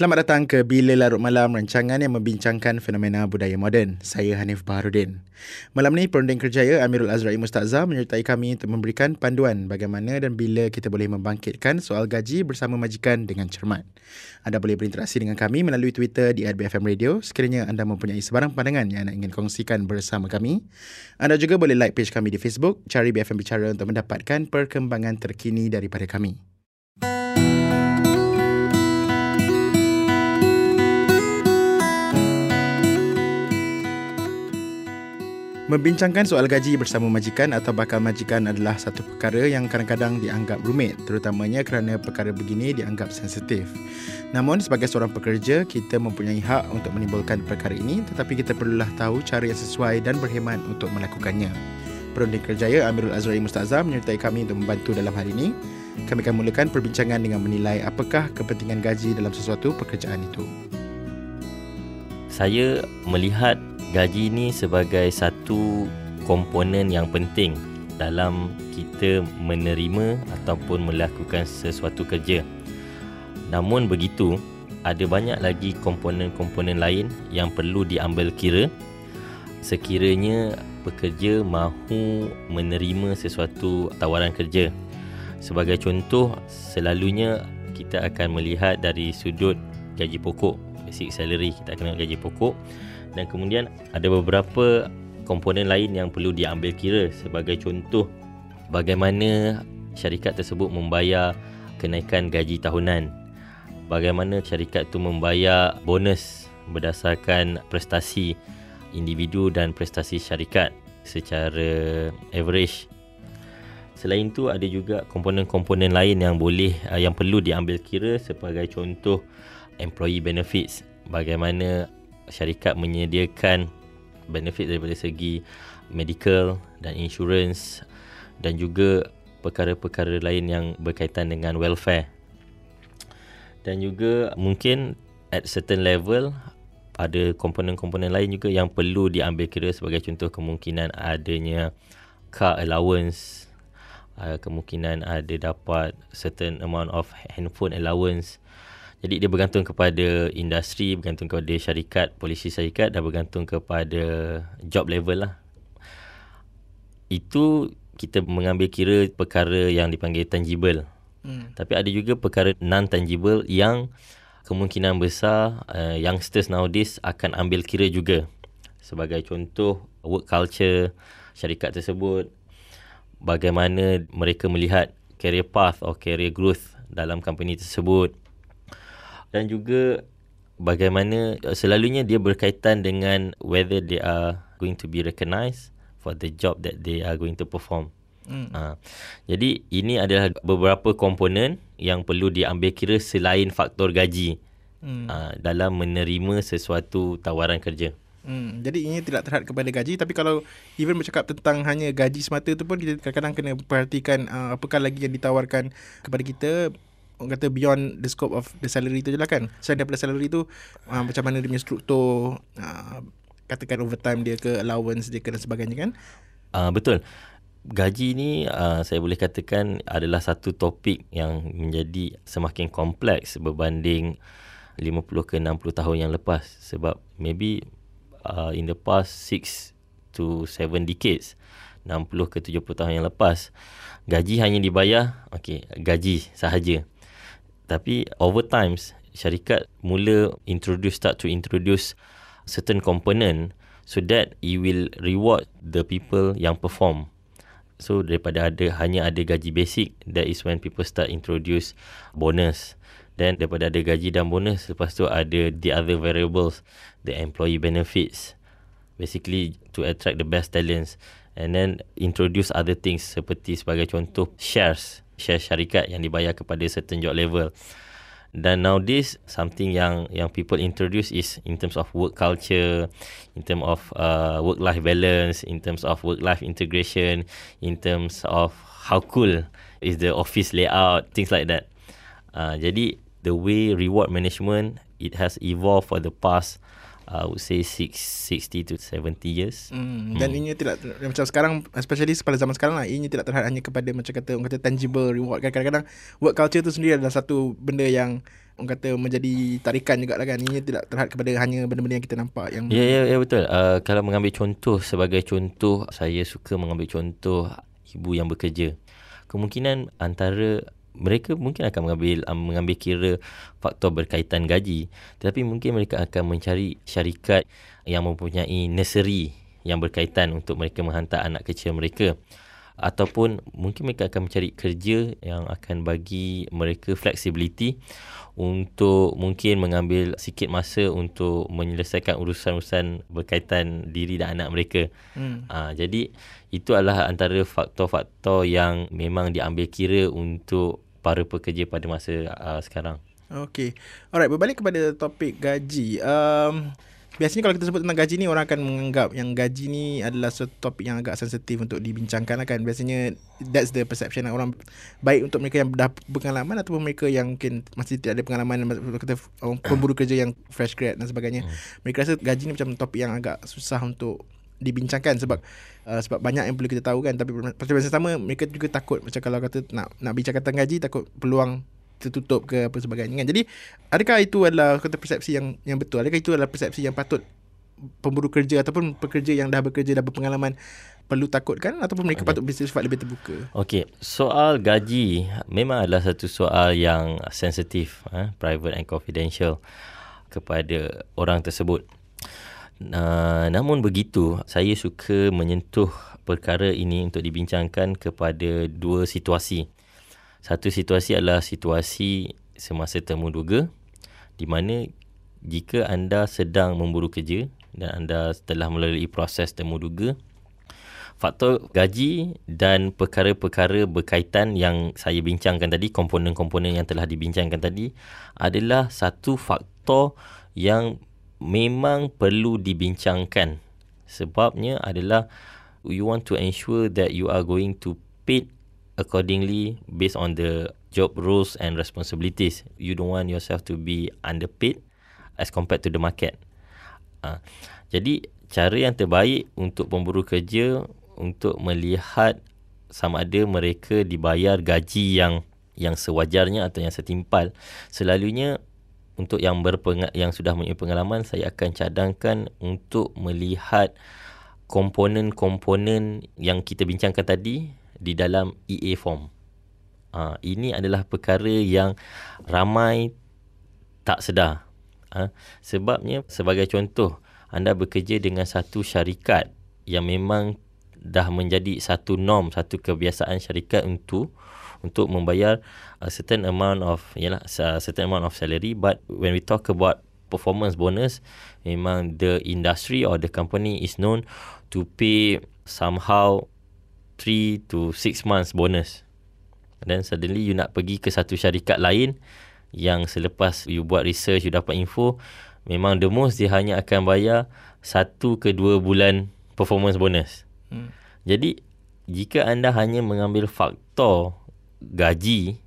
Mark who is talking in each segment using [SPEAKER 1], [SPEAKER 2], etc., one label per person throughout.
[SPEAKER 1] Selamat datang ke Bila Larut Malam, rancangan yang membincangkan fenomena budaya moden. Saya Hanif Baharudin. Malam ni, Perunding Kerjaya Amirul Azrai Mustazah menyertai kami untuk memberikan panduan bagaimana dan bila kita boleh membangkitkan soal gaji bersama majikan dengan cermat. Anda boleh berinteraksi dengan kami melalui Twitter di BFM Radio sekiranya anda mempunyai sebarang pandangan yang anda ingin kongsikan bersama kami. Anda juga boleh like page kami di Facebook, cari BFM Bicara untuk mendapatkan perkembangan terkini daripada kami. Membincangkan soal gaji bersama majikan atau bakal majikan adalah satu perkara yang kadang-kadang dianggap rumit terutamanya kerana perkara begini dianggap sensitif. Namun sebagai seorang pekerja, kita mempunyai hak untuk menimbulkan perkara ini tetapi kita perlulah tahu cara yang sesuai dan berhemat untuk melakukannya. Perunding Kerjaya Amirul Azrai Mustazam menyertai kami untuk membantu dalam hal ini. Kami akan mulakan perbincangan dengan menilai apakah kepentingan gaji dalam sesuatu pekerjaan itu.
[SPEAKER 2] Saya melihat gaji ini sebagai satu komponen yang penting dalam kita menerima ataupun melakukan sesuatu kerja. Namun begitu, ada banyak lagi komponen-komponen lain yang perlu diambil kira sekiranya pekerja mahu menerima sesuatu tawaran kerja. Sebagai contoh, selalunya kita akan melihat dari sudut gaji pokok, basic salary, kita akan tengok gaji pokok dan kemudian ada beberapa komponen lain yang perlu diambil kira sebagai contoh bagaimana syarikat tersebut membayar kenaikan gaji tahunan. Bagaimana syarikat itu membayar bonus berdasarkan prestasi individu dan prestasi syarikat secara average. Selain itu ada juga komponen-komponen lain yang boleh yang perlu diambil kira sebagai contoh employee benefits. Bagaimana syarikat menyediakan benefit daripada segi medical dan insurance dan juga perkara-perkara lain yang berkaitan dengan welfare. Dan juga mungkin at certain level ada komponen-komponen lain juga yang perlu diambil kira sebagai contoh kemungkinan adanya car allowance, uh, kemungkinan ada dapat certain amount of handphone allowance jadi dia bergantung kepada industri, bergantung kepada syarikat, polisi syarikat dan bergantung kepada job level lah. Itu kita mengambil kira perkara yang dipanggil tangible. Hmm. Tapi ada juga perkara non-tangible yang kemungkinan besar uh, youngsters nowadays akan ambil kira juga. Sebagai contoh, work culture syarikat tersebut, bagaimana mereka melihat career path or career growth dalam company tersebut, dan juga bagaimana uh, selalunya dia berkaitan dengan whether they are going to be recognised for the job that they are going to perform. Hmm. Uh, jadi ini adalah beberapa komponen yang perlu diambil kira selain faktor gaji hmm. uh, dalam menerima sesuatu tawaran kerja.
[SPEAKER 1] Hmm, jadi ini tidak terhad kepada gaji tapi kalau even bercakap tentang hanya gaji semata tu pun kita kadang-kadang kena perhatikan uh, apakah lagi yang ditawarkan kepada kita orang kata beyond the scope of the salary tu je lah kan. Selain daripada salary tu, uh, macam mana dia punya struktur, uh, katakan overtime dia ke, allowance dia ke dan sebagainya kan.
[SPEAKER 2] Uh, betul. Gaji ni uh, saya boleh katakan adalah satu topik yang menjadi semakin kompleks berbanding 50 ke 60 tahun yang lepas. Sebab maybe uh, in the past 6 to 7 decades, 60 ke 70 tahun yang lepas, gaji hanya dibayar, okay, gaji sahaja. Tapi over times syarikat mula introduce start to introduce certain component so that it will reward the people yang perform. So daripada ada hanya ada gaji basic that is when people start introduce bonus. Then daripada ada gaji dan bonus lepas tu ada the other variables the employee benefits basically to attract the best talents and then introduce other things seperti sebagai contoh shares share syarikat yang dibayar kepada certain job level. Dan nowadays something yang yang people introduce is in terms of work culture, in terms of uh, work life balance, in terms of work life integration, in terms of how cool is the office layout, things like that. Uh, jadi the way reward management it has evolved for the past I would say six, 60 to 70 years.
[SPEAKER 1] Hmm. Dan ini tidak macam sekarang especially pada zaman sekarang lah ini tidak terhad hanya kepada macam kata orang kata tangible reward kan kadang-kadang work culture tu sendiri adalah satu benda yang orang kata menjadi tarikan juga lah kan ini tidak terhad kepada hanya benda-benda yang kita nampak yang
[SPEAKER 2] Ya, ya, ya betul. Uh, kalau mengambil contoh sebagai contoh, saya suka mengambil contoh ibu yang bekerja. Kemungkinan antara mereka mungkin akan mengambil mengambil kira faktor berkaitan gaji tetapi mungkin mereka akan mencari syarikat yang mempunyai nursery yang berkaitan untuk mereka menghantar anak kecil mereka ataupun mungkin mereka akan mencari kerja yang akan bagi mereka flexibility untuk mungkin mengambil sikit masa untuk menyelesaikan urusan-urusan berkaitan diri dan anak mereka. Hmm. Uh, jadi itu adalah antara faktor-faktor yang memang diambil kira untuk para pekerja pada masa uh, sekarang.
[SPEAKER 1] Okay. Alright, berbalik kepada topik gaji. Um, biasanya kalau kita sebut tentang gaji ni orang akan menganggap yang gaji ni adalah satu topik yang agak sensitif untuk dibincangkan lah kan. Biasanya that's the perception lah. orang baik untuk mereka yang dah berpengalaman ataupun mereka yang mungkin masih tidak ada pengalaman kata orang pemburu kerja yang fresh grad dan sebagainya. Hmm. Mereka rasa gaji ni macam topik yang agak susah untuk dibincangkan sebab uh, sebab banyak yang perlu kita tahu kan tapi pada masa sama mereka juga takut macam kalau kata nak nak bincang tentang gaji takut peluang tertutup ke apa sebagainya kan. Jadi adakah itu adalah kata persepsi yang yang betul? Adakah itu adalah persepsi yang patut pemburu kerja ataupun pekerja yang dah bekerja dah berpengalaman perlu takutkan ataupun mereka okay. patut bersifat lebih terbuka?
[SPEAKER 2] Okey, soal gaji memang adalah satu soal yang sensitif, eh, private and confidential kepada orang tersebut. Uh, namun begitu, saya suka menyentuh perkara ini untuk dibincangkan kepada dua situasi. Satu situasi adalah situasi semasa temu duga di mana jika anda sedang memburu kerja dan anda telah melalui proses temu duga faktor gaji dan perkara-perkara berkaitan yang saya bincangkan tadi komponen-komponen yang telah dibincangkan tadi adalah satu faktor yang memang perlu dibincangkan sebabnya adalah you want to ensure that you are going to pay accordingly based on the job roles and responsibilities. You don't want yourself to be underpaid as compared to the market. Uh, jadi cara yang terbaik untuk pemburu kerja untuk melihat sama ada mereka dibayar gaji yang yang sewajarnya atau yang setimpal selalunya untuk yang berpeng- yang sudah mempunyai pengalaman saya akan cadangkan untuk melihat komponen-komponen yang kita bincangkan tadi di dalam EA form. Uh, ini adalah perkara yang ramai tak sedar. Uh, sebabnya sebagai contoh, anda bekerja dengan satu syarikat yang memang dah menjadi satu norm, satu kebiasaan syarikat untuk untuk membayar a certain amount of yalah a certain amount of salary but when we talk about performance bonus memang the industry or the company is known to pay somehow 3 to 6 months bonus. then suddenly you nak pergi ke satu syarikat lain yang selepas you buat research, you dapat info, memang the most dia hanya akan bayar satu ke dua bulan performance bonus. Hmm. Jadi, jika anda hanya mengambil faktor gaji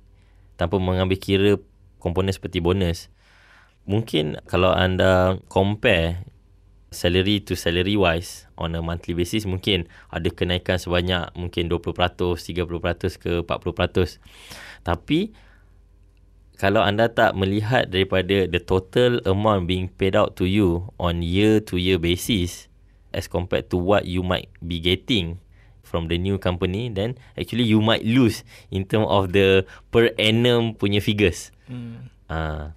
[SPEAKER 2] tanpa mengambil kira komponen seperti bonus, mungkin kalau anda compare salary to salary wise on a monthly basis mungkin ada kenaikan sebanyak mungkin 20%, 30% ke 40%. Tapi kalau anda tak melihat daripada the total amount being paid out to you on year to year basis as compared to what you might be getting from the new company then actually you might lose in term of the per annum punya figures. Hmm. Uh,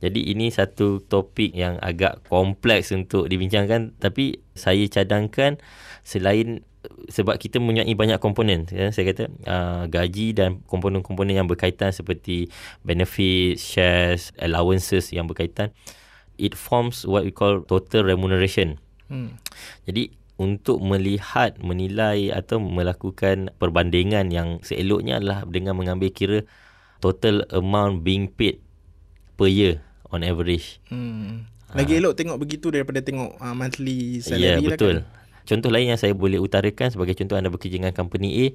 [SPEAKER 2] jadi ini satu topik yang agak kompleks untuk dibincangkan tapi saya cadangkan selain sebab kita mempunyai banyak komponen ya saya kata uh, gaji dan komponen-komponen yang berkaitan seperti benefit, shares, allowances yang berkaitan it forms what we call total remuneration. Hmm. Jadi untuk melihat, menilai atau melakukan perbandingan yang seeloknya adalah dengan mengambil kira total amount being paid per year on average.
[SPEAKER 1] Hmm. Lagi ha. elok tengok begitu daripada tengok uh, monthly salary
[SPEAKER 2] yeah, lah betul. kan. Contoh lain yang saya boleh utarakan sebagai contoh anda bekerja dengan company A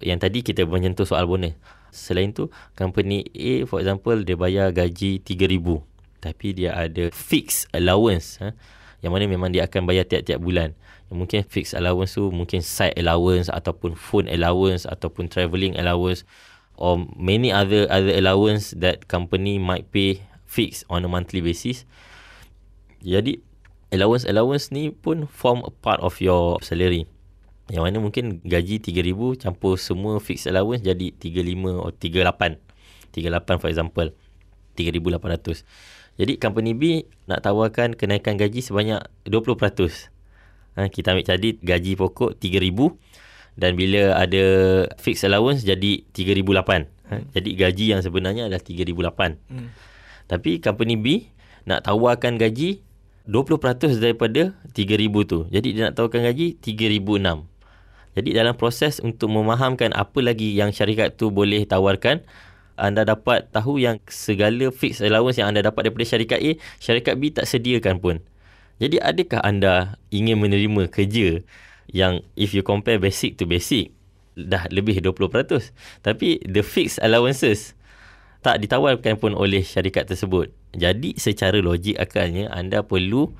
[SPEAKER 2] yang tadi kita menyentuh soal bonus. Selain tu, company A for example dia bayar gaji 3000 tapi dia ada fixed allowance ha, yang mana memang dia akan bayar tiap-tiap bulan. Mungkin fixed allowance tu mungkin side allowance ataupun phone allowance ataupun travelling allowance or many other other allowance that company might pay fixed on a monthly basis. Jadi allowance-allowance ni pun form a part of your salary. Yang mana mungkin gaji 3000 campur semua fixed allowance jadi 35 atau 38. 38 for example. 3800. Jadi company B nak tawarkan kenaikan gaji sebanyak 20%. Ha, kita ambil tadi gaji pokok 3000 dan bila ada fixed allowance jadi 3008. Ha, hmm. Jadi gaji yang sebenarnya adalah 3008. Hmm. Tapi company B nak tawarkan gaji 20% daripada 3000 tu. Jadi dia nak tawarkan gaji 3006. Jadi dalam proses untuk memahamkan apa lagi yang syarikat tu boleh tawarkan, anda dapat tahu yang segala fixed allowance yang anda dapat daripada syarikat A, syarikat B tak sediakan pun. Jadi adakah anda ingin menerima kerja yang if you compare basic to basic, dah lebih 20%. Tapi the fixed allowances tak ditawarkan pun oleh syarikat tersebut. Jadi secara logik akalnya anda perlu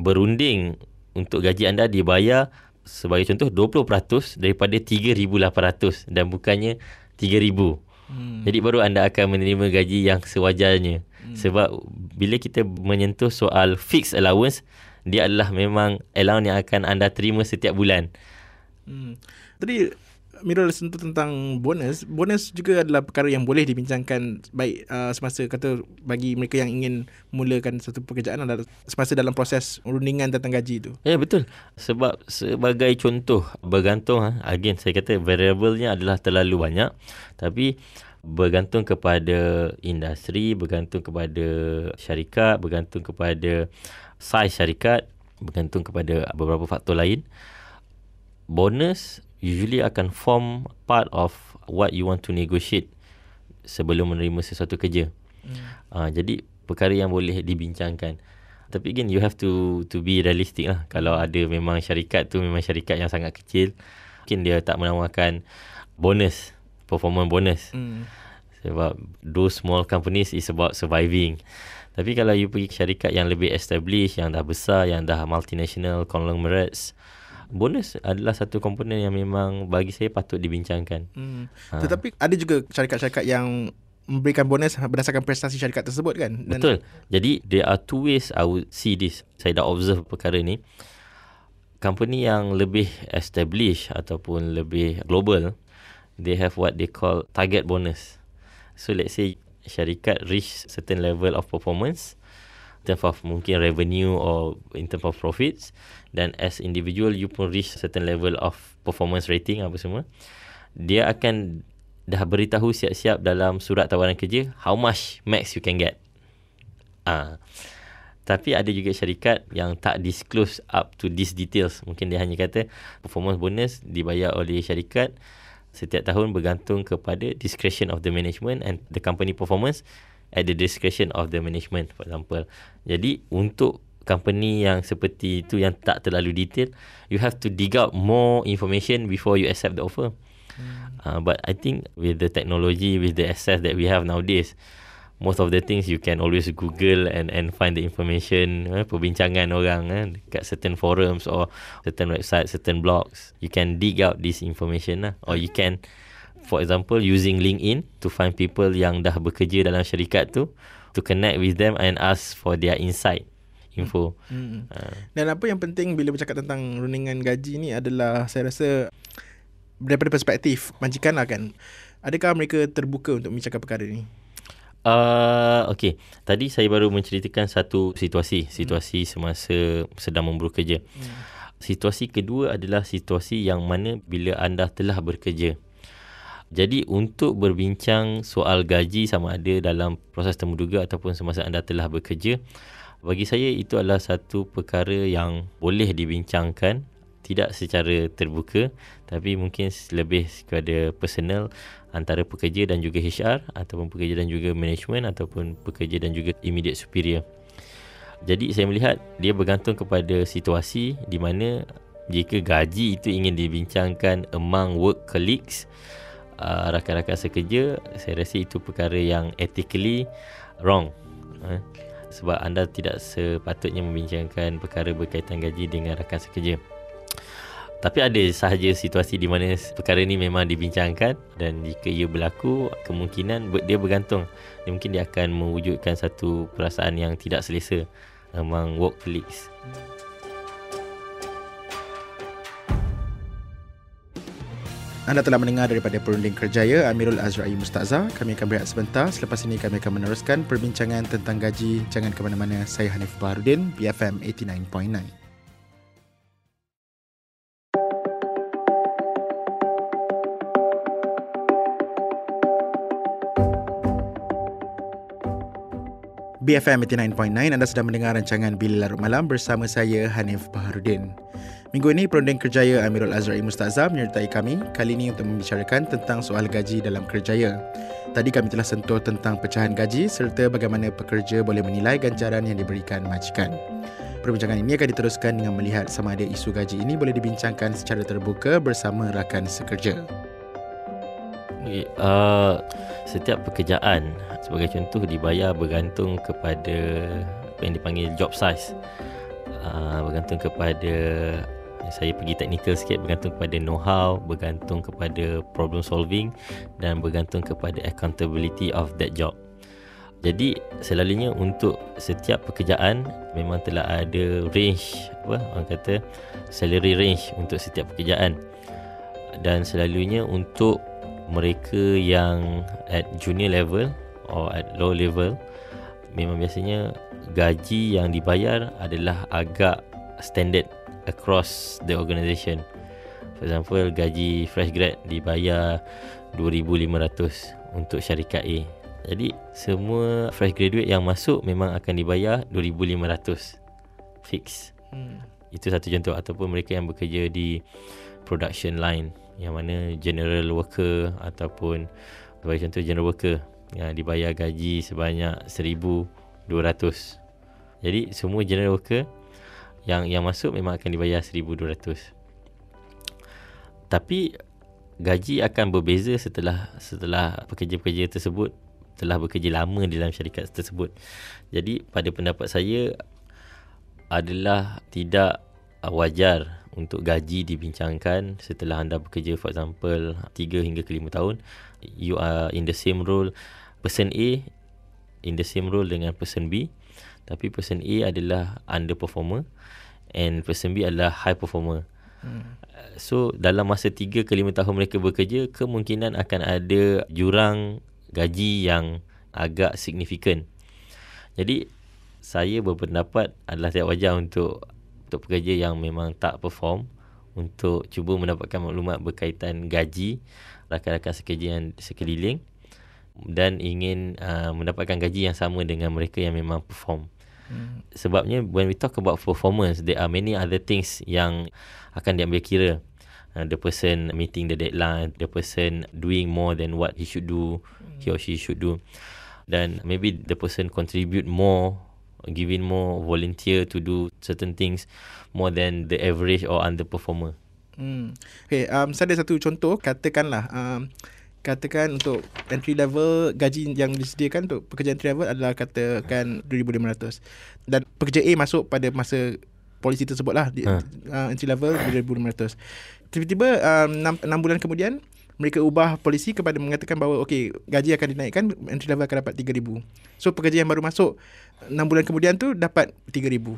[SPEAKER 2] berunding untuk gaji anda dibayar sebagai contoh 20% daripada 3800 dan bukannya 3000. Hmm. Jadi baru anda akan menerima gaji yang sewajarnya. Hmm. Sebab bila kita menyentuh soal fixed allowance, dia adalah memang allowance yang akan anda terima setiap bulan.
[SPEAKER 1] Hmm. Tadi Mirul sentuh tentang bonus. Bonus juga adalah perkara yang boleh dibincangkan baik uh, semasa kata bagi mereka yang ingin mulakan satu pekerjaan adalah semasa dalam proses rundingan tentang gaji itu.
[SPEAKER 2] Ya betul. Sebab sebagai contoh bergantung ha, again saya kata variable-nya adalah terlalu banyak tapi bergantung kepada industri, bergantung kepada syarikat, bergantung kepada size syarikat, bergantung kepada beberapa faktor lain. Bonus usually akan form part of what you want to negotiate sebelum menerima sesuatu kerja. Hmm. Uh, jadi perkara yang boleh dibincangkan. Tapi again you have to to be realistic lah. Kalau ada memang syarikat tu memang syarikat yang sangat kecil, mungkin dia tak menawarkan bonus, performance bonus. Hmm. Sebab those small companies is about surviving. Tapi kalau you pergi syarikat yang lebih established, yang dah besar, yang dah multinational conglomerates, bonus adalah satu komponen yang memang bagi saya patut dibincangkan. Hmm.
[SPEAKER 1] Ha. Tetapi ada juga syarikat-syarikat yang memberikan bonus berdasarkan prestasi syarikat tersebut kan?
[SPEAKER 2] Dan Betul. Jadi there are two ways I would see this. Saya dah observe perkara ni. Company yang lebih established ataupun lebih global, they have what they call target bonus. So let's say syarikat reach certain level of performance, in terms of mungkin revenue or in terms of profits dan as individual you pun reach certain level of performance rating apa semua dia akan dah beritahu siap-siap dalam surat tawaran kerja how much max you can get. Ah. Tapi ada juga syarikat yang tak disclose up to these details. Mungkin dia hanya kata performance bonus dibayar oleh syarikat setiap tahun bergantung kepada discretion of the management and the company performance at the discretion of the management for example. Jadi untuk company yang seperti itu yang tak terlalu detail, you have to dig out more information before you accept the offer. Hmm. Uh, but I think with the technology, with the access that we have nowadays, most of the things you can always Google and and find the information, eh, perbincangan orang eh, dekat certain forums or certain websites, certain blogs. You can dig out this information lah, or you can for example using LinkedIn to find people yang dah bekerja dalam syarikat tu to connect with them and ask for their insight info. Hmm.
[SPEAKER 1] Uh. Dan apa yang penting bila bercakap tentang rundingan gaji ni adalah saya rasa daripada perspektif majikan lah kan. Adakah mereka terbuka untuk membicarakan perkara ni?
[SPEAKER 2] Uh, okay. Tadi saya baru menceritakan satu situasi. Situasi hmm. semasa sedang memburu kerja. Hmm. Situasi kedua adalah situasi yang mana bila anda telah bekerja. Jadi untuk berbincang soal gaji sama ada dalam proses temuduga ataupun semasa anda telah bekerja, bagi saya itu adalah satu perkara yang boleh dibincangkan tidak secara terbuka tapi mungkin lebih kepada personal antara pekerja dan juga HR ataupun pekerja dan juga management ataupun pekerja dan juga immediate superior. Jadi saya melihat dia bergantung kepada situasi di mana jika gaji itu ingin dibincangkan among work colleagues uh, rakan-rakan sekerja saya rasa itu perkara yang ethically wrong uh. sebab anda tidak sepatutnya membincangkan perkara berkaitan gaji dengan rakan sekerja. Tapi ada sahaja situasi di mana perkara ini memang dibincangkan dan jika ia berlaku kemungkinan dia bergantung. Dia mungkin dia akan mewujudkan satu perasaan yang tidak selesa among work colleagues.
[SPEAKER 1] Anda telah mendengar daripada Perunding Kerjaya Amirul Azrai Mustaza. Kami akan berehat sebentar. Selepas ini kami akan meneruskan perbincangan tentang gaji. Jangan ke mana-mana. Saya Hanif Baharudin, BFM 89.9. BFM 89.9 anda sedang mendengar rancangan Bila Larut Malam bersama saya Hanif Baharudin. Minggu ini Perunding Kerjaya Amirul Azrai Mustaza menyertai kami kali ini untuk membicarakan tentang soal gaji dalam kerjaya. Tadi kami telah sentuh tentang pecahan gaji serta bagaimana pekerja boleh menilai ganjaran yang diberikan majikan. Perbincangan ini akan diteruskan dengan melihat sama ada isu gaji ini boleh dibincangkan secara terbuka bersama rakan sekerja.
[SPEAKER 2] Okay, uh, setiap pekerjaan sebagai contoh dibayar bergantung kepada apa yang dipanggil job size. Uh, bergantung kepada saya pergi teknikal sikit bergantung kepada know-how bergantung kepada problem solving dan bergantung kepada accountability of that job. Jadi selalunya untuk setiap pekerjaan memang telah ada range apa orang kata salary range untuk setiap pekerjaan. Dan selalunya untuk mereka yang at junior level or at low level memang biasanya gaji yang dibayar adalah agak standard across the organisation. For example, gaji fresh grad dibayar 2500 untuk syarikat A. Jadi semua fresh graduate yang masuk memang akan dibayar 2500 fix. Hmm. Itu satu contoh ataupun mereka yang bekerja di production line yang mana general worker ataupun sebagai contoh general worker yang dibayar gaji sebanyak 1200 jadi semua general worker yang yang masuk memang akan dibayar 1200 tapi gaji akan berbeza setelah setelah pekerja-pekerja tersebut telah bekerja lama dalam syarikat tersebut. Jadi pada pendapat saya adalah tidak wajar untuk gaji dibincangkan setelah anda bekerja for example 3 hingga ke 5 tahun. You are in the same role person A in the same role dengan person B. Tapi person A adalah underperformer and person B adalah high performer. Hmm. so dalam masa 3 ke 5 tahun mereka bekerja kemungkinan akan ada jurang gaji yang agak signifikan. Jadi saya berpendapat adalah tidak wajar untuk untuk pekerja yang memang tak perform untuk cuba mendapatkan maklumat berkaitan gaji rakan-rakan sekerja yang sekeliling dan ingin uh, mendapatkan gaji yang sama dengan mereka yang memang perform. Hmm. Sebabnya when we talk about performance there are many other things yang akan diambil kira. Uh, the person meeting the deadline, the person doing more than what he should do, hmm. he or she should do. Dan maybe the person contribute more giving more volunteer to do certain things more than the average or underperformer.
[SPEAKER 1] Hmm. Okay, um, saya ada satu contoh. Katakanlah, um, katakan untuk entry level gaji yang disediakan untuk pekerja entry level adalah katakan 2,500 dan pekerja A masuk pada masa polisi tersebut lah di, ha. uh, entry level 2,500 tiba-tiba um, 6, 6 bulan kemudian mereka ubah polisi kepada mengatakan bahawa okey gaji akan dinaikkan entry level akan dapat 3000. So pekerja yang baru masuk 6 bulan kemudian tu dapat 3000.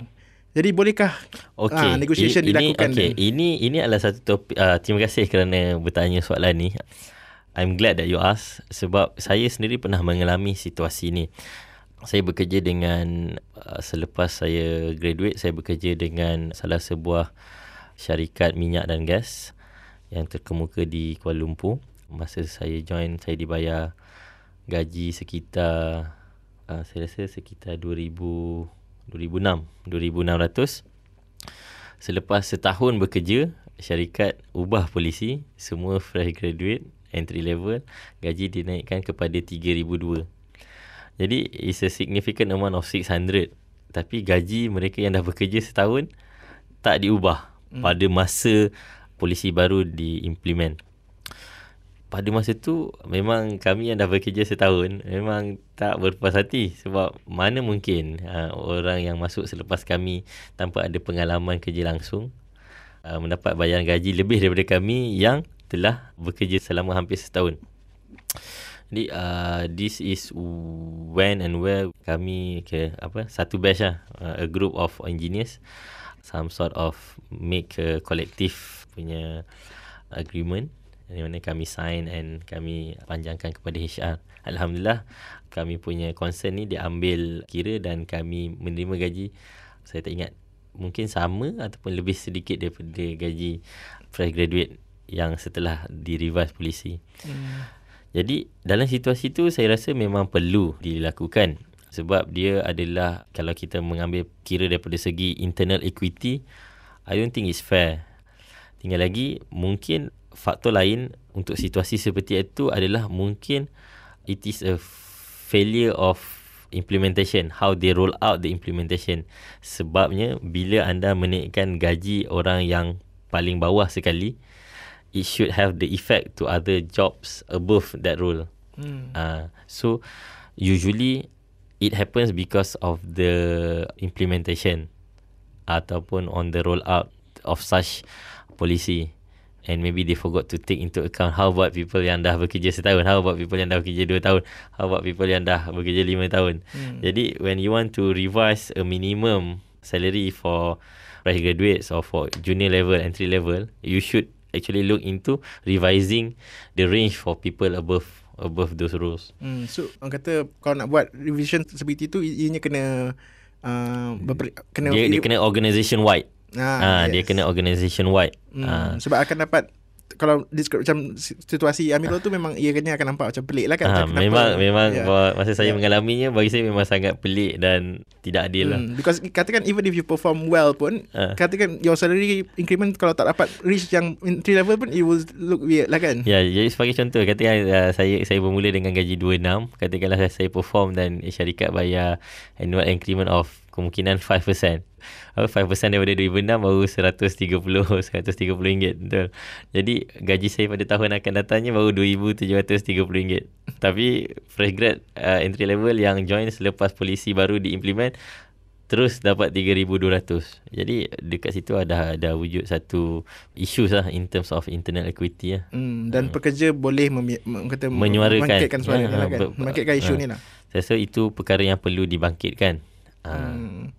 [SPEAKER 1] Jadi bolehkah okay. uh, negotiation ini, dilakukan?
[SPEAKER 2] Okay. Ini ini adalah satu topik. Uh, terima kasih kerana bertanya soalan ni. I'm glad that you ask sebab saya sendiri pernah mengalami situasi ni. Saya bekerja dengan uh, selepas saya graduate saya bekerja dengan salah sebuah syarikat minyak dan gas yang terkemuka di Kuala Lumpur. Masa saya join, saya dibayar gaji sekitar, uh, saya rasa sekitar 2000, 2006, 2600. Selepas setahun bekerja, syarikat ubah polisi, semua fresh graduate, entry level, gaji dinaikkan kepada 3002. Jadi, it's a significant amount of 600. Tapi gaji mereka yang dah bekerja setahun, tak diubah hmm. pada masa polisi baru diimplement. pada masa tu memang kami yang dah bekerja setahun memang tak berpuas hati sebab mana mungkin uh, orang yang masuk selepas kami tanpa ada pengalaman kerja langsung uh, mendapat bayaran gaji lebih daripada kami yang telah bekerja selama hampir setahun. Jadi uh, this is when and where kami ke apa satu batch lah uh, a group of engineers some sort of make a collective punya agreement di mana kami sign and kami panjangkan kepada HR. Alhamdulillah kami punya concern ni diambil kira dan kami menerima gaji saya tak ingat mungkin sama ataupun lebih sedikit daripada gaji fresh graduate yang setelah di revise polisi. Hmm. Jadi dalam situasi tu saya rasa memang perlu dilakukan sebab dia adalah kalau kita mengambil kira daripada segi internal equity I don't think it's fair. Tinggal lagi mungkin faktor lain untuk situasi seperti itu adalah mungkin it is a failure of implementation how they roll out the implementation sebabnya bila anda menaikkan gaji orang yang paling bawah sekali it should have the effect to other jobs above that role hmm. uh, so usually it happens because of the implementation ataupun on the roll out of such policy and maybe they forgot to take into account how about people yang dah bekerja setahun how about people yang dah bekerja dua tahun how about people yang dah bekerja lima tahun hmm. jadi when you want to revise a minimum salary for fresh graduates or for junior level entry level you should actually look into revising the range for people above above those roles
[SPEAKER 1] hmm. so orang kata kalau nak buat revision seperti itu ianya kena uh, berperi-
[SPEAKER 2] kena dia, dia kena organisation wide Ah, ha, yes. dia kena organisation wide.
[SPEAKER 1] Hmm, ha. Sebab akan dapat kalau describe macam situasi Amirul tu memang ia kena akan nampak macam pelik lah kan.
[SPEAKER 2] Ha, memang memang yeah. masa saya yeah. mengalaminya bagi saya memang sangat pelik dan tidak adil lah. Hmm,
[SPEAKER 1] because katakan even if you perform well pun, ha. katakan your salary increment kalau tak dapat reach yang entry level pun it will look weird lah kan.
[SPEAKER 2] Ya, yeah, jadi sebagai contoh katakan uh, saya saya bermula dengan gaji 26, katakanlah saya perform dan syarikat bayar annual increment of kemungkinan 5%. Oh, 5% daripada 2006 baru 130 130 ringgit betul. Jadi gaji saya pada tahun akan datangnya baru 2730 ringgit. Tapi fresh grad uh, entry level yang join selepas polisi baru diimplement terus dapat 3200. Jadi dekat situ ada ada wujud satu isu lah in terms of internal equity lah.
[SPEAKER 1] Hmm, dan hmm. pekerja boleh mem- kata
[SPEAKER 2] menyuarakan
[SPEAKER 1] suara ya, lah kan. Membangkitkan isu uh, ni lah.
[SPEAKER 2] Saya rasa itu perkara yang perlu dibangkitkan. Hmm.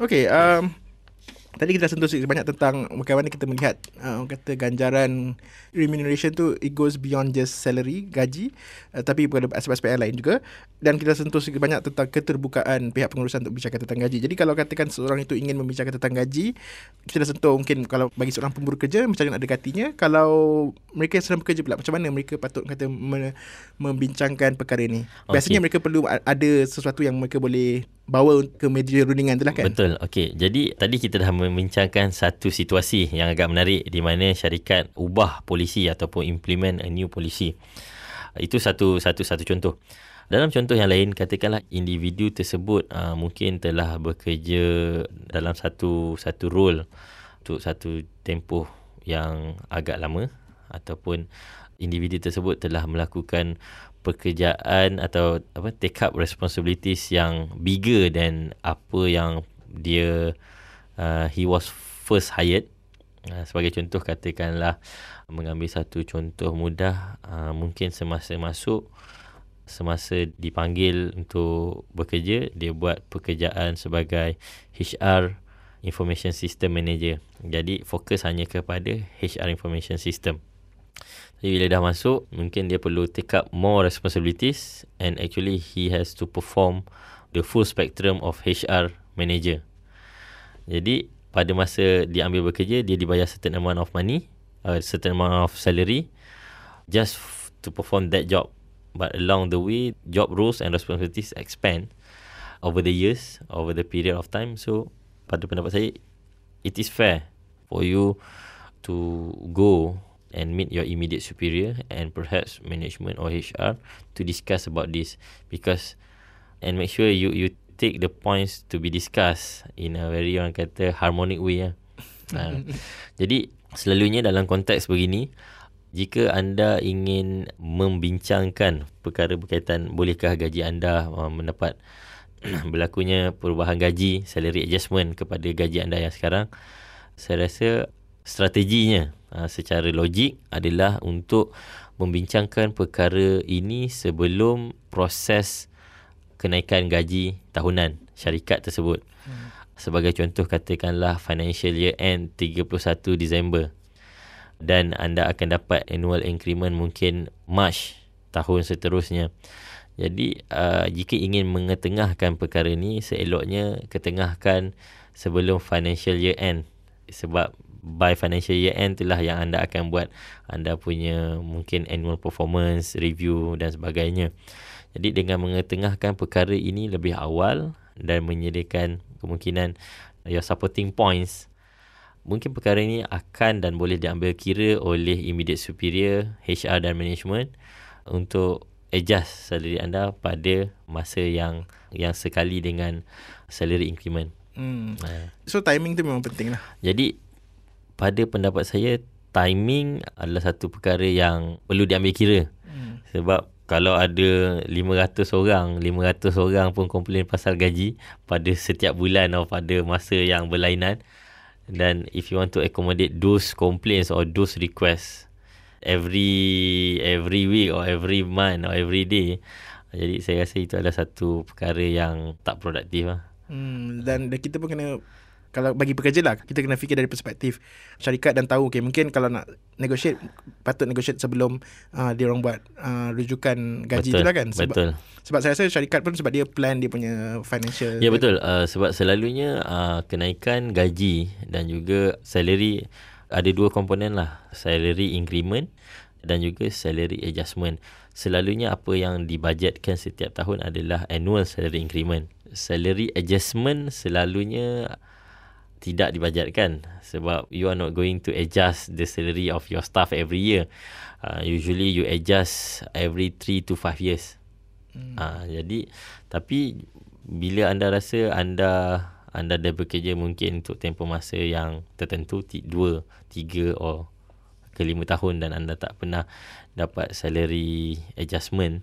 [SPEAKER 1] Okay, um, Tadi kita dah sentuh sedikit banyak tentang bagaimana kita melihat uh, kata ganjaran remuneration tu it goes beyond just salary, gaji uh, tapi pada aspek-aspek lain juga dan kita sentuh sedikit banyak tentang keterbukaan pihak pengurusan untuk bincangkan tentang gaji. Jadi kalau katakan seorang itu ingin membincangkan tentang gaji, kita dah sentuh mungkin kalau bagi seorang pemburu kerja macam mana ada dekatinya, kalau mereka yang sedang bekerja pula macam mana mereka patut kata membincangkan perkara ini. Biasanya okay. mereka perlu ada sesuatu yang mereka boleh bawa ke media rundingan tu lah kan?
[SPEAKER 2] Betul. Okey. Jadi tadi kita dah membincangkan Satu situasi yang agak menarik Di mana syarikat ubah polisi Ataupun implement a new policy Itu satu satu satu contoh. Dalam contoh yang lain, katakanlah individu tersebut uh, mungkin telah bekerja dalam satu satu role untuk satu tempoh yang agak lama ataupun individu tersebut telah melakukan pekerjaan atau apa take up responsibilities yang bigger than apa yang dia uh, he was first hired. Uh, sebagai contoh katakanlah mengambil satu contoh mudah uh, mungkin semasa masuk semasa dipanggil untuk bekerja dia buat pekerjaan sebagai HR information system manager. Jadi fokus hanya kepada HR information system jadi bila dah masuk, mungkin dia perlu take up more responsibilities and actually he has to perform the full spectrum of HR manager. Jadi pada masa dia ambil bekerja, dia dibayar certain amount of money, uh, certain amount of salary just f- to perform that job. But along the way, job roles and responsibilities expand over the years, over the period of time. So pada pendapat saya, it is fair for you to go and meet your immediate superior and perhaps management or HR to discuss about this because and make sure you you take the points to be discussed in a very orang kata harmonic way ya. Uh, jadi selalunya dalam konteks begini Jika anda ingin membincangkan perkara berkaitan bolehkah gaji anda uh, mendapat berlakunya perubahan gaji, salary adjustment kepada gaji anda yang sekarang, saya rasa strateginya uh, secara logik adalah untuk membincangkan perkara ini sebelum proses kenaikan gaji tahunan syarikat tersebut. Hmm. Sebagai contoh katakanlah financial year end 31 Disember dan anda akan dapat annual increment mungkin March tahun seterusnya. Jadi uh, jika ingin mengetengahkan perkara ini seeloknya ketengahkan sebelum financial year end sebab by financial year end itulah yang anda akan buat anda punya mungkin annual performance review dan sebagainya. Jadi dengan mengetengahkan perkara ini lebih awal dan menyediakan kemungkinan your supporting points mungkin perkara ini akan dan boleh diambil kira oleh immediate superior, HR dan management untuk adjust salary anda pada masa yang yang sekali dengan salary increment.
[SPEAKER 1] Hmm. Uh. So timing tu memang penting lah.
[SPEAKER 2] Jadi pada pendapat saya timing adalah satu perkara yang perlu diambil kira. Hmm. Sebab kalau ada 500 orang, 500 orang pun komplain pasal gaji pada setiap bulan atau pada masa yang berlainan, dan if you want to accommodate those complaints or those requests every every week or every month or every day jadi saya rasa itu adalah satu perkara yang tak produktif lah.
[SPEAKER 1] Hmm, dan, dan kita pun kena kalau bagi pekerja lah kita kena fikir dari perspektif syarikat dan tahu okay, mungkin kalau nak negotiate patut negotiate sebelum uh, dia orang buat uh, rujukan gaji
[SPEAKER 2] betul,
[SPEAKER 1] tu lah kan.
[SPEAKER 2] Sebab, betul.
[SPEAKER 1] sebab saya rasa syarikat pun sebab dia plan dia punya financial
[SPEAKER 2] ya betul. Uh, sebab selalunya uh, kenaikan gaji dan juga salary ada dua komponen lah. Salary increment dan juga salary adjustment. Selalunya apa yang dibajetkan setiap tahun adalah annual salary increment. Salary adjustment selalunya tidak dibajetkan sebab you are not going to adjust the salary of your staff every year. Uh, usually you adjust every 3 to 5 years. Hmm. Uh, jadi tapi bila anda rasa anda anda dah bekerja mungkin untuk tempoh masa yang tertentu 2, 3 atau ke 5 tahun dan anda tak pernah dapat salary adjustment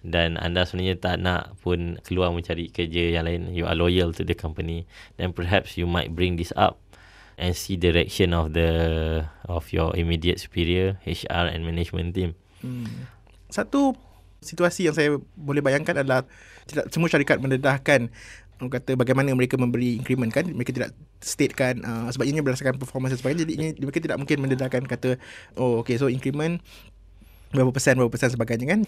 [SPEAKER 2] dan anda sebenarnya tak nak pun keluar mencari kerja yang lain. You are loyal to the company. Then perhaps you might bring this up and see direction of the of your immediate superior HR and management team. Hmm.
[SPEAKER 1] satu situasi yang saya boleh bayangkan adalah tidak semua syarikat mendedahkan kata bagaimana mereka memberi increment kan. Mereka tidak statekan uh, sebab ini berdasarkan performance dan sebagainya. Jadi ini mereka tidak mungkin mendedahkan kata oh okay so increment berapa persen berapa persen sebagainya kan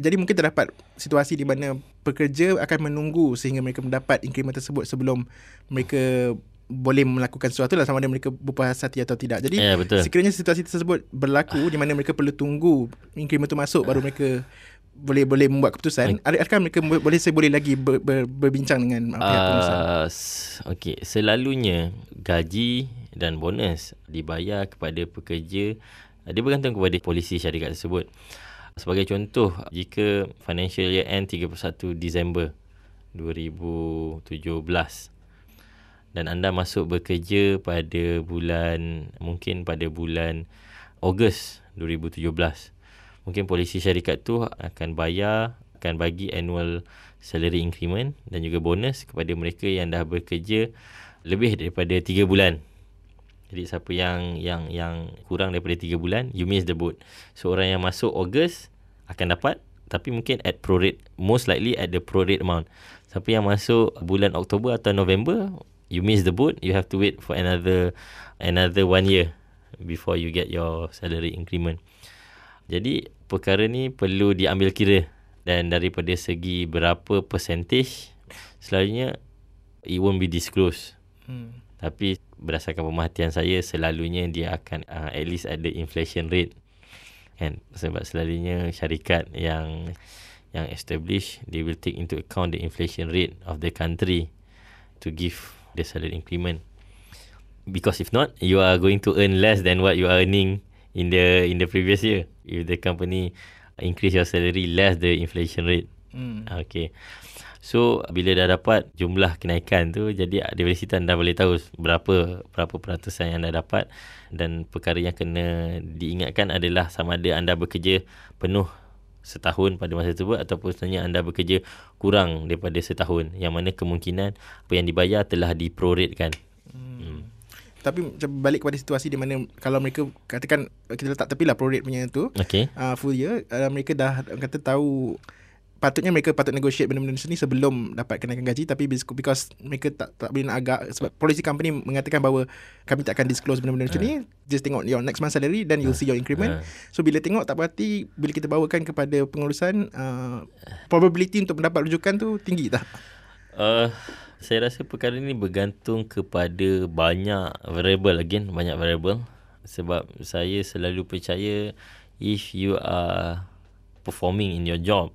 [SPEAKER 1] jadi mungkin terdapat situasi di mana pekerja akan menunggu sehingga mereka mendapat increment tersebut sebelum mereka boleh melakukan sesuatu lah sama ada mereka berpuas hati atau tidak. Jadi yeah, betul. sekiranya situasi tersebut berlaku di mana mereka perlu tunggu increment itu masuk baru mereka boleh boleh membuat keputusan adakah mereka boleh saya boleh lagi ber, ber, berbincang dengan pihak uh, pengusaha
[SPEAKER 2] okey selalunya gaji dan bonus dibayar kepada pekerja dia bergantung kepada polisi syarikat tersebut Sebagai contoh, jika financial year end 31 Disember 2017 dan anda masuk bekerja pada bulan mungkin pada bulan Ogos 2017 mungkin polisi syarikat tu akan bayar akan bagi annual salary increment dan juga bonus kepada mereka yang dah bekerja lebih daripada 3 bulan jadi siapa yang yang yang kurang daripada 3 bulan, you miss the boat. So orang yang masuk Ogos akan dapat tapi mungkin at pro rate most likely at the pro rate amount. Siapa yang masuk bulan Oktober atau November, you miss the boat, you have to wait for another another one year before you get your salary increment. Jadi perkara ni perlu diambil kira dan daripada segi berapa percentage selalunya it won't be disclosed. Hmm. Tapi berdasarkan pemerhatian saya selalunya dia akan uh, at least ada inflation rate. Kan? Sebab selalunya syarikat yang yang establish they will take into account the inflation rate of the country to give the salary increment. Because if not you are going to earn less than what you are earning in the in the previous year. If the company increase your salary less the inflation rate. Hmm. Okay. So bila dah dapat jumlah kenaikan tu jadi daripada situ anda boleh tahu berapa berapa peratusan yang anda dapat dan perkara yang kena diingatkan adalah sama ada anda bekerja penuh setahun pada masa tersebut ataupun sebenarnya anda bekerja kurang daripada setahun yang mana kemungkinan apa yang dibayar telah diproratekan. Hmm.
[SPEAKER 1] hmm. Tapi macam balik kepada situasi di mana kalau mereka katakan kita letak tepi lah prorate punya tu
[SPEAKER 2] okay.
[SPEAKER 1] uh, full year uh, mereka dah kata tahu patutnya mereka patut negotiate benda-benda ni sebelum dapat kenaikan gaji tapi because mereka tak tak boleh nak agak sebab policy company mengatakan bahawa kami tak akan disclose benda-benda macam uh. ni just tengok your next month salary then you'll uh. see your increment uh. so bila tengok tak berarti bila kita bawakan kepada pengurusan uh, probability untuk mendapat rujukan tu tinggi tak
[SPEAKER 2] uh, saya rasa perkara ini bergantung kepada banyak variable again banyak variable sebab saya selalu percaya if you are performing in your job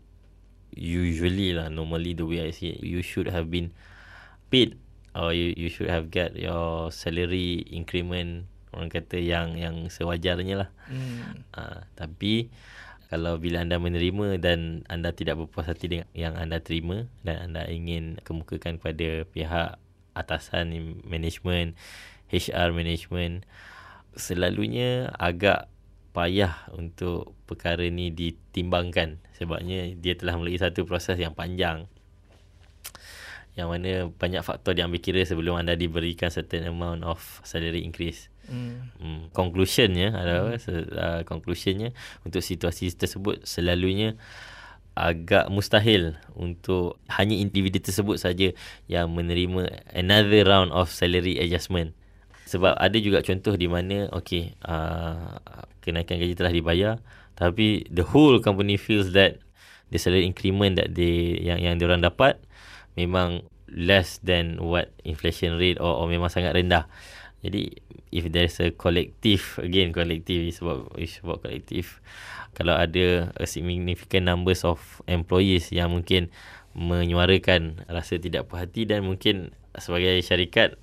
[SPEAKER 2] usually lah normally the way I see it you should have been paid or you you should have get your salary increment orang kata yang yang sewajarnya lah hmm. uh, tapi kalau bila anda menerima dan anda tidak berpuas hati dengan yang anda terima dan anda ingin kemukakan kepada pihak atasan management HR management selalunya agak payah untuk perkara ni ditimbangkan sebabnya dia telah melalui satu proses yang panjang yang mana banyak faktor diambil kira sebelum anda diberikan certain amount of salary increase. Hmm. Hmm. Conclusionnya adalah uh, conclusionnya untuk situasi tersebut selalunya agak mustahil untuk hanya individu tersebut saja yang menerima another round of salary adjustment sebab ada juga contoh di mana okey uh, kenaikan gaji telah dibayar tapi the whole company feels that the salary increment that they yang yang diorang dapat memang less than what inflation rate or, or memang sangat rendah. Jadi if there is a collective again collective is about is about collective. Kalau ada a significant numbers of employees yang mungkin menyuarakan rasa tidak puas hati dan mungkin sebagai syarikat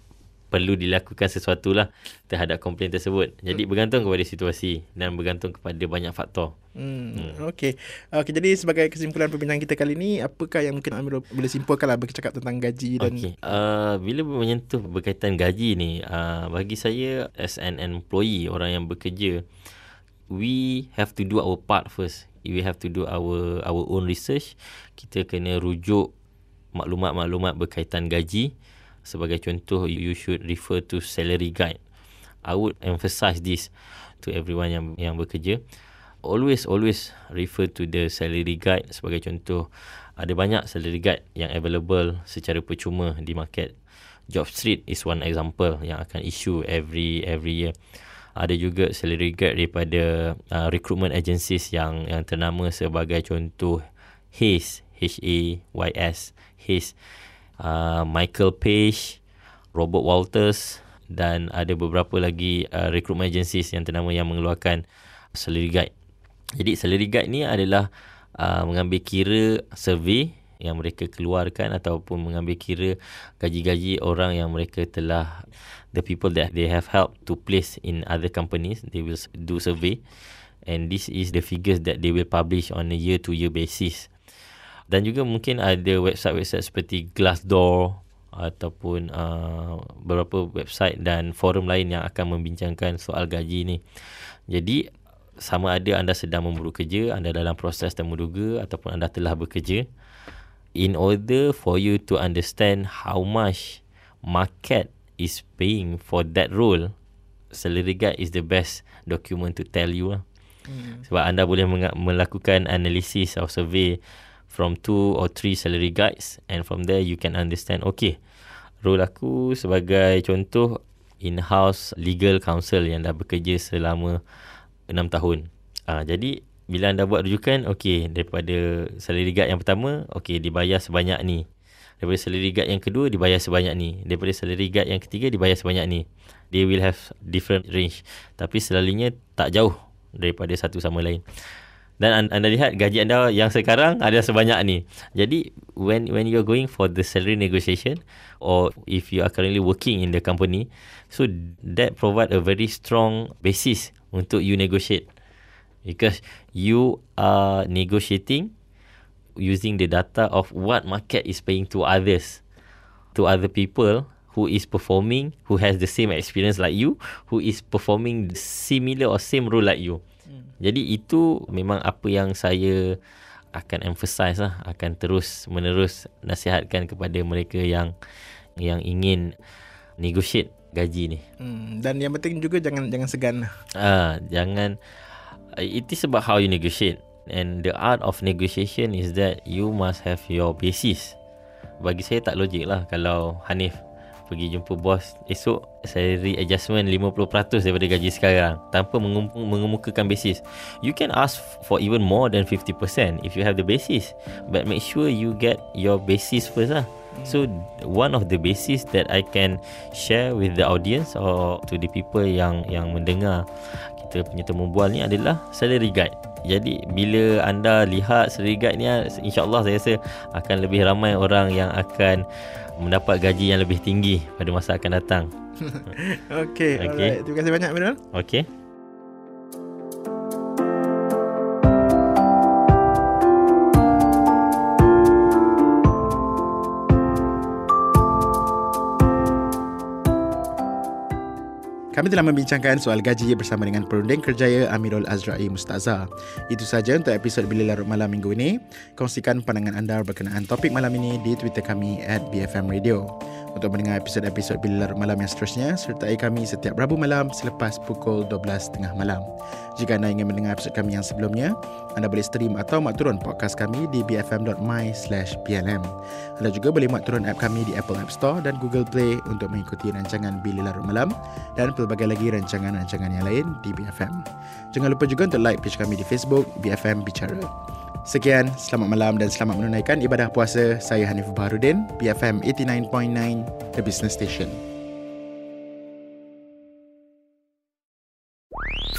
[SPEAKER 2] perlu dilakukan sesuatu lah terhadap komplain tersebut. Jadi hmm. bergantung kepada situasi dan bergantung kepada banyak faktor.
[SPEAKER 1] Hmm. hmm. Okey. Okey, jadi sebagai kesimpulan perbincangan kita kali ini, apakah yang mungkin Amir boleh simpulkan lah bercakap tentang gaji dan
[SPEAKER 2] okay. uh, bila menyentuh berkaitan gaji ni, uh, bagi saya as an employee, orang yang bekerja, we have to do our part first. We have to do our our own research. Kita kena rujuk maklumat-maklumat berkaitan gaji sebagai contoh you should refer to salary guide. I would emphasize this to everyone yang yang bekerja. Always always refer to the salary guide. Sebagai contoh ada banyak salary guide yang available secara percuma di market. Job street is one example yang akan issue every every year. Ada juga salary guide daripada uh, recruitment agencies yang yang ternama sebagai contoh Hayes H A Y S. Hayes uh, Michael Page, Robert Walters dan ada beberapa lagi uh, recruitment agencies yang ternama yang mengeluarkan salary guide. Jadi salary guide ni adalah uh, mengambil kira survey yang mereka keluarkan ataupun mengambil kira gaji-gaji orang yang mereka telah the people that they have helped to place in other companies they will do survey and this is the figures that they will publish on a year to year basis dan juga mungkin ada website-website seperti Glassdoor ataupun uh, beberapa website dan forum lain yang akan membincangkan soal gaji ni. Jadi sama ada anda sedang memburu kerja, anda dalam proses temuduga ataupun anda telah bekerja in order for you to understand how much market is paying for that role salary guide is the best document to tell you lah. Hmm. Sebab anda boleh melakukan analisis atau survey from two or three salary guides and from there you can understand okay role aku sebagai contoh in-house legal counsel yang dah bekerja selama 6 tahun. Uh, jadi bila anda buat rujukan okay daripada salary guide yang pertama okay dibayar sebanyak ni. Daripada salary guide yang kedua dibayar sebanyak ni. Daripada salary guide yang ketiga dibayar sebanyak ni. They will have different range. Tapi selalunya tak jauh daripada satu sama lain dan anda lihat gaji anda yang sekarang ada sebanyak ni. Jadi when when you are going for the salary negotiation or if you are currently working in the company, so that provide a very strong basis untuk you negotiate because you are negotiating using the data of what market is paying to others, to other people who is performing, who has the same experience like you, who is performing similar or same role like you. Hmm. Jadi itu memang apa yang saya akan emphasize lah, akan terus menerus nasihatkan kepada mereka yang yang ingin negotiate gaji ni.
[SPEAKER 3] Hmm, dan yang penting juga jangan jangan segan.
[SPEAKER 2] Ah, jangan it is about how you negotiate and the art of negotiation is that you must have your basis. Bagi saya tak logik lah kalau Hanif pergi jumpa bos esok salary adjustment 50% daripada gaji sekarang tanpa mengemukakan basis. You can ask for even more than 50% if you have the basis. But make sure you get your basis first lah. So one of the basis that I can share with the audience or to the people yang yang mendengar kita punya temu bual ni adalah salary guide. Jadi bila anda lihat salary guide ni insya-Allah saya rasa akan lebih ramai orang yang akan mendapat gaji yang lebih tinggi pada masa akan datang.
[SPEAKER 3] Okey, okay. Terima kasih banyak Mirul.
[SPEAKER 2] Okey.
[SPEAKER 3] Kami telah membincangkan soal gaji bersama dengan perunding kerjaya Amirul Azra'i Mustaza. Itu saja untuk episod Bila Larut Malam minggu ini. Kongsikan pandangan anda berkenaan topik malam ini di Twitter kami at BFM Radio. Untuk mendengar episod-episod Bila Larut Malam yang seterusnya, sertai kami setiap Rabu malam selepas pukul 12.30 malam. Jika anda ingin mendengar episod kami yang sebelumnya, anda boleh stream atau mak turun podcast kami di bfm.my slash. Anda juga boleh mak turun app kami di Apple App Store dan Google Play untuk mengikuti rancangan Bila Larut Malam dan pelbagai lagi rancangan-rancangan yang lain di BFM. Jangan lupa juga untuk like page kami di Facebook BFM Bicara. Sekian, selamat malam dan selamat menunaikan ibadah puasa. Saya Hanif Baharudin, BFM 89.9, The Business Station.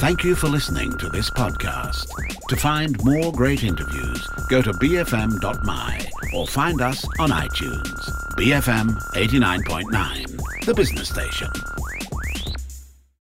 [SPEAKER 4] Thank you for listening to this podcast. To find more great interviews, go to bfm.my or find us on iTunes. BFM 89.9, The Business Station.